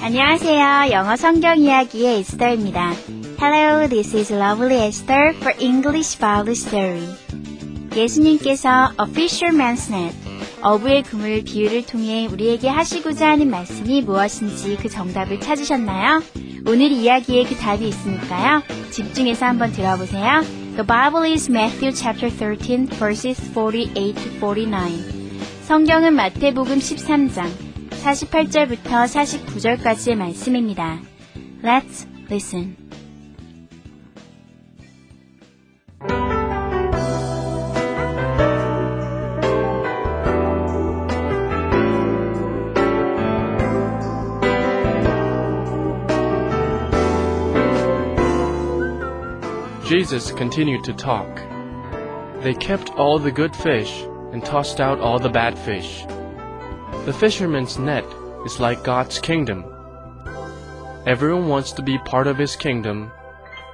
안녕하세요. 영어 성경 이야기의 에스더입니다. Hello, this is Lovely Esther for English Bible Story. 예수님께서 A Fisherman's Net, 어부의 그물 비유를 통해 우리에게 하시고자 하는 말씀이 무엇인지 그 정답을 찾으셨나요? 오늘 이야기에 그 답이 있으니까요. 집중해서 한번 들어보세요. The Bible is Matthew chapter 13 verses 48 to 49. 성경은 마태복음 13장 48절부터 49절까지의 말씀입니다. Let's listen. Jesus continued to talk. They kept all the good fish and tossed out all the bad fish. The fisherman's net is like God's kingdom. Everyone wants to be part of his kingdom,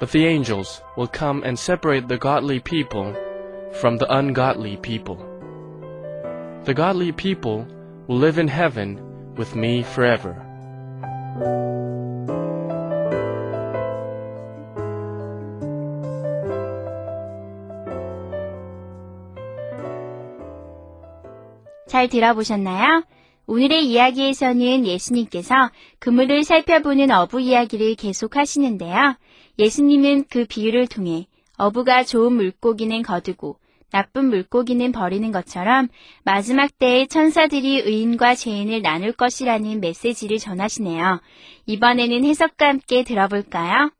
but the angels will come and separate the godly people from the ungodly people. The godly people will live in heaven with me forever. 잘 들어보셨나요? 오늘의 이야기에서는 예수님께서 그물을 살펴보는 어부 이야기를 계속 하시는데요. 예수님은 그 비유를 통해 어부가 좋은 물고기는 거두고 나쁜 물고기는 버리는 것처럼 마지막 때에 천사들이 의인과 죄인을 나눌 것이라는 메시지를 전하시네요. 이번에는 해석과 함께 들어볼까요?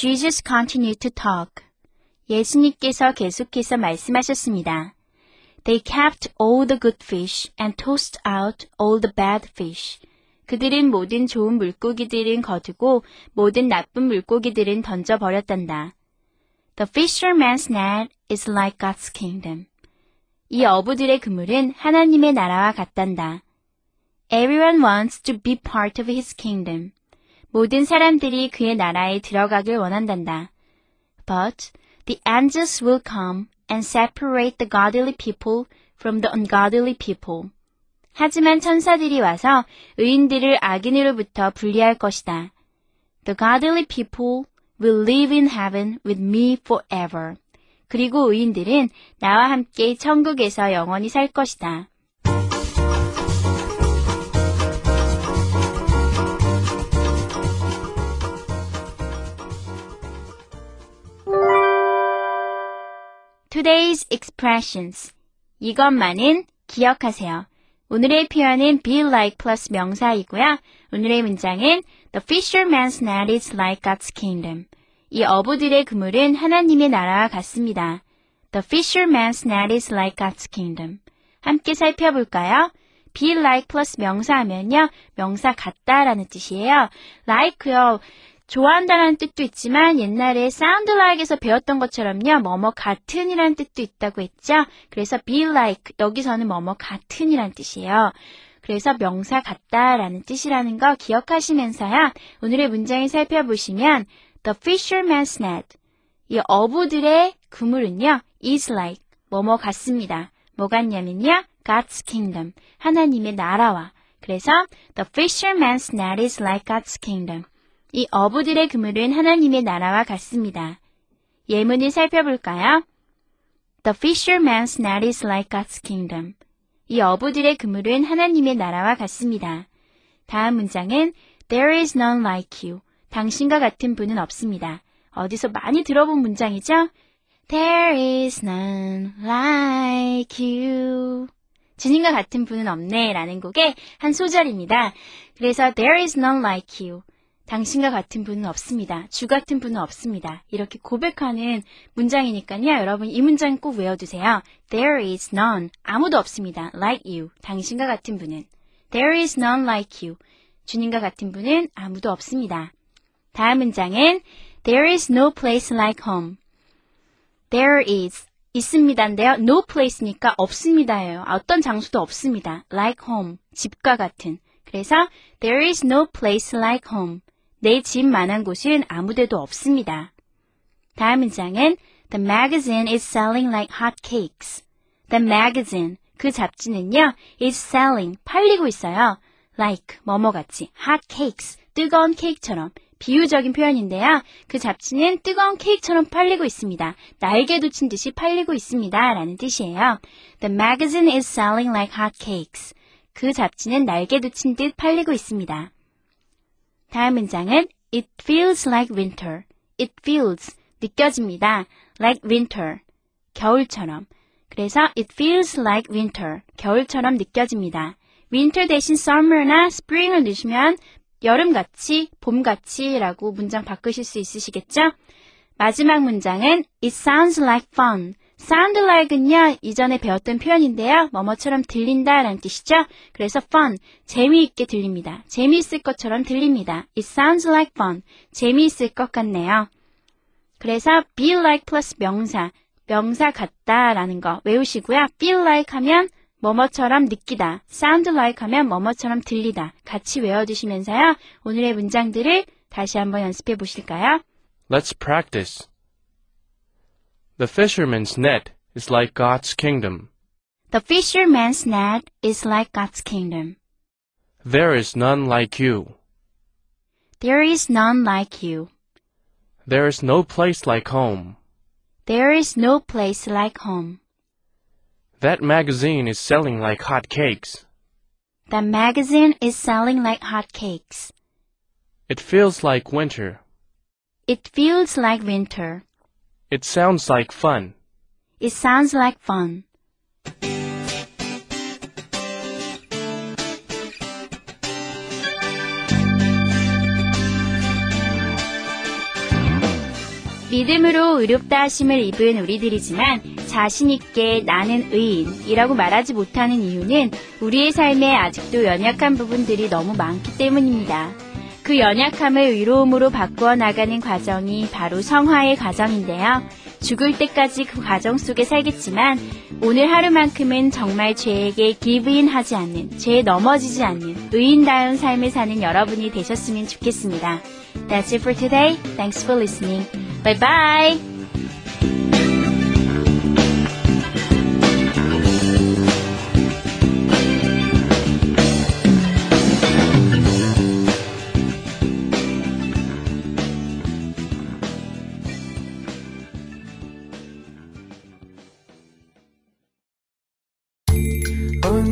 Jesus continued to talk. 예수님께서 계속해서 말씀하셨습니다. They kept all the good fish and tossed out all the bad fish. 그들은 모든 좋은 물고기들은 거두고 모든 나쁜 물고기들은 던져버렸단다. The fisherman's net is like God's kingdom. 이 어부들의 그물은 하나님의 나라와 같단다. Everyone wants to be part of his kingdom. 모든 사람들이 그의 나라에 들어가길 원한단다. But the angels will come and separate the godly people from the ungodly people. 하지만 천사들이 와서 의인들을 악인으로부터 분리할 것이다. The godly people will live in heaven with me forever. 그리고 의인들은 나와 함께 천국에서 영원히 살 것이다. Today's expressions. 이것만은 기억하세요. 오늘의 표현은 be like 플러스 명사이고요. 오늘의 문장은 The fisherman's net is like God's kingdom. 이 어부들의 그물은 하나님의 나라와 같습니다. The fisherman's net is like God's kingdom. 함께 살펴볼까요? be like 플러스 명사하면요. 명사 같다라는 뜻이에요. like요. 좋아한다는 뜻도 있지만 옛날에 sound like에서 배웠던 것처럼요. 뭐뭐 같은이라는 뜻도 있다고 했죠. 그래서 be like 여기서는 뭐뭐 같은이라는 뜻이에요. 그래서 명사 같다라는 뜻이라는 거 기억하시면서요. 오늘의 문장을 살펴보시면 the fisherman's net 이 어부들의 그물은요. is like 뭐뭐 같습니다. 뭐 같냐면요. God's kingdom 하나님의 나라와 그래서 the fisherman's net is like God's kingdom 이 어부들의 그물은 하나님의 나라와 같습니다. 예문을 살펴볼까요? The fisherman's net is like God's kingdom. 이 어부들의 그물은 하나님의 나라와 같습니다. 다음 문장은 There is none like you. 당신과 같은 분은 없습니다. 어디서 많이 들어본 문장이죠? There is none like you. 주님과 같은 분은 없네 라는 곡의 한 소절입니다. 그래서 There is none like you. 당신과 같은 분은 없습니다. 주 같은 분은 없습니다. 이렇게 고백하는 문장이니까요. 여러분 이 문장 꼭 외워두세요. There is none. 아무도 없습니다. Like you. 당신과 같은 분은. There is none like you. 주님과 같은 분은 아무도 없습니다. 다음 문장은 There is no place like home. There is 있습니다인데요. No place니까 없습니다예요. 어떤 장소도 없습니다. Like home. 집과 같은. 그래서 There is no place like home. 내 집만한 곳은 아무데도 없습니다. 다음 문장은 The magazine is selling like hot cakes. The magazine, 그 잡지는요, is selling, 팔리고 있어요. like, 뭐뭐같이, hot cakes, 뜨거운 케이크처럼. 비유적인 표현인데요. 그 잡지는 뜨거운 케이크처럼 팔리고 있습니다. 날개 도 친 듯이 팔리고 있습니다. 라는 뜻이에요. The magazine is selling like hot cakes. 그 잡지는 날개 도 친 듯 팔리고 있습니다. 다음 문장은 It feels like winter. It feels 느껴집니다. Like winter. 겨울처럼. 그래서 it feels like winter. 겨울처럼 느껴집니다. winter 대신 summer나 spring을 넣으시면 여름같이, 봄같이라고 문장 바꾸실 수 있으시겠죠? 마지막 문장은 It sounds like fun. Sound like은요, 이전에 배웠던 표현인데요. 뭐뭐처럼 들린다 라는 뜻이죠. 그래서 fun, 재미있게 들립니다. 재미있을 것처럼 들립니다. It sounds like fun. 재미있을 것 같네요. 그래서 be like plus 명사, 명사 같다 라는 거 외우시고요. feel like 하면 뭐뭐처럼 느끼다, sound like 하면 뭐뭐처럼 들리다 같이 외워두시면서요. 오늘의 문장들을 다시 한번 연습해 보실까요? Let's practice. The fisherman's net is like God's kingdom. The fisherman's net is like God's kingdom. There is none like you. There is none like you. There is no place like home. There is no place like home. That magazine is selling like hot cakes. The magazine is selling like hot cakes. It feels like winter. It feels like winter. It sounds like fun. It sounds like fun. 믿음으로 의롭다 하심을 입은 우리들이지만 자신있게 나는 의인이라고 말하지 못하는 이유는 우리의 삶에 아직도 연약한 부분들이 너무 많기 때문입니다. 그 연약함을 의로움으로 바꾸어 나가는 과정이 바로 성화의 과정인데요. 죽을 때까지 그 과정 속에 살겠지만 오늘 하루만큼은 정말 죄에게 기브인 하지 않는, 죄에 넘어지지 않는 의인다운 삶을 사는 여러분이 되셨으면 좋겠습니다. That's it for today. Thanks for listening. Bye bye!